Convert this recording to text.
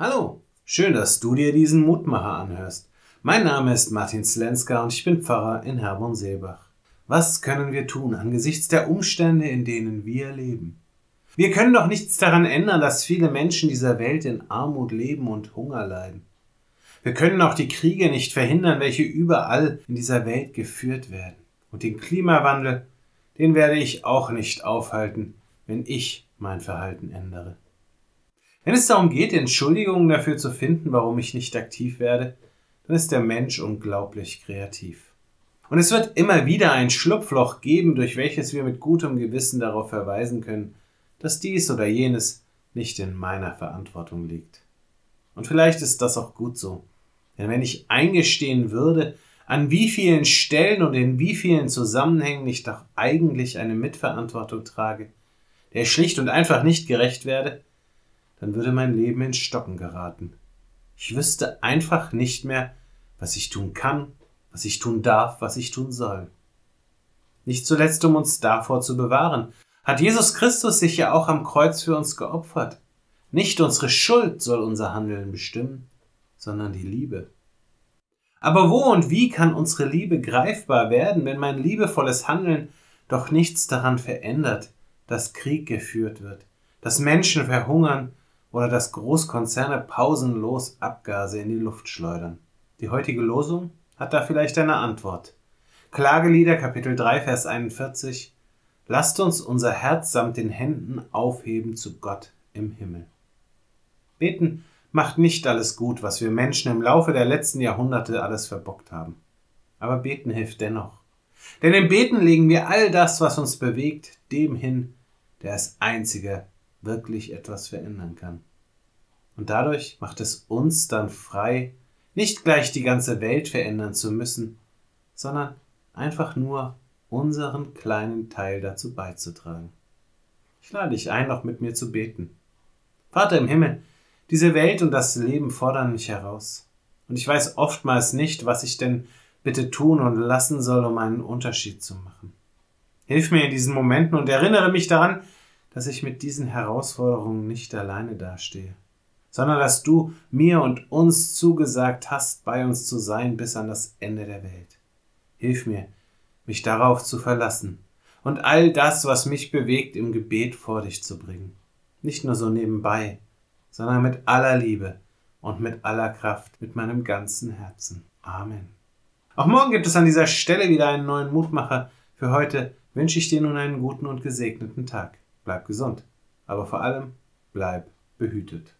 Hallo, schön, dass du dir diesen Mutmacher anhörst. Mein Name ist Martin Slenska und ich bin Pfarrer in Herborn-Seebach. Was können wir tun angesichts der Umstände, in denen wir leben? Wir können doch nichts daran ändern, dass viele Menschen dieser Welt in Armut leben und Hunger leiden. Wir können auch die Kriege nicht verhindern, welche überall in dieser Welt geführt werden. Und den Klimawandel, den werde ich auch nicht aufhalten, wenn ich mein Verhalten ändere. Wenn es darum geht, Entschuldigungen dafür zu finden, warum ich nicht aktiv werde, dann ist der Mensch unglaublich kreativ. Und es wird immer wieder ein Schlupfloch geben, durch welches wir mit gutem Gewissen darauf verweisen können, dass dies oder jenes nicht in meiner Verantwortung liegt. Und vielleicht ist das auch gut so. Denn wenn ich eingestehen würde, an wie vielen Stellen und in wie vielen Zusammenhängen ich doch eigentlich eine Mitverantwortung trage, der schlicht und einfach nicht gerecht werde, dann würde mein Leben ins Stocken geraten. Ich wüsste einfach nicht mehr, was ich tun kann, was ich tun darf, was ich tun soll. Nicht zuletzt, um uns davor zu bewahren, hat Jesus Christus sich ja auch am Kreuz für uns geopfert. Nicht unsere Schuld soll unser Handeln bestimmen, sondern die Liebe. Aber wo und wie kann unsere Liebe greifbar werden, wenn mein liebevolles Handeln doch nichts daran verändert, dass Krieg geführt wird, dass Menschen verhungern oder dass Großkonzerne pausenlos Abgase in die Luft schleudern. Die heutige Losung hat da vielleicht eine Antwort. Klagelieder Kapitel 3 Vers 41 Lasst uns unser Herz samt den Händen aufheben zu Gott im Himmel. Beten macht nicht alles gut, was wir Menschen im Laufe der letzten Jahrhunderte alles verbockt haben. Aber beten hilft dennoch. Denn im Beten legen wir all das, was uns bewegt, dem hin, der als einziger wirklich etwas verändern kann. Und dadurch macht es uns dann frei, nicht gleich die ganze Welt verändern zu müssen, sondern einfach nur unseren kleinen Teil dazu beizutragen. Ich lade dich ein, noch mit mir zu beten. Vater im Himmel, diese Welt und das Leben fordern mich heraus. Und ich weiß oftmals nicht, was ich denn bitte tun und lassen soll, um einen Unterschied zu machen. Hilf mir in diesen Momenten und erinnere mich daran, dass ich mit diesen Herausforderungen nicht alleine dastehe, sondern dass du mir und uns zugesagt hast, bei uns zu sein bis an das Ende der Welt. Hilf mir, mich darauf zu verlassen und all das, was mich bewegt, im Gebet vor dich zu bringen. Nicht nur so nebenbei, sondern mit aller Liebe und mit aller Kraft, mit meinem ganzen Herzen. Amen. Auch morgen gibt es an dieser Stelle wieder einen neuen Mutmacher. Für heute wünsche ich dir nun einen guten und gesegneten Tag bleib gesund, aber vor allem bleib behütet.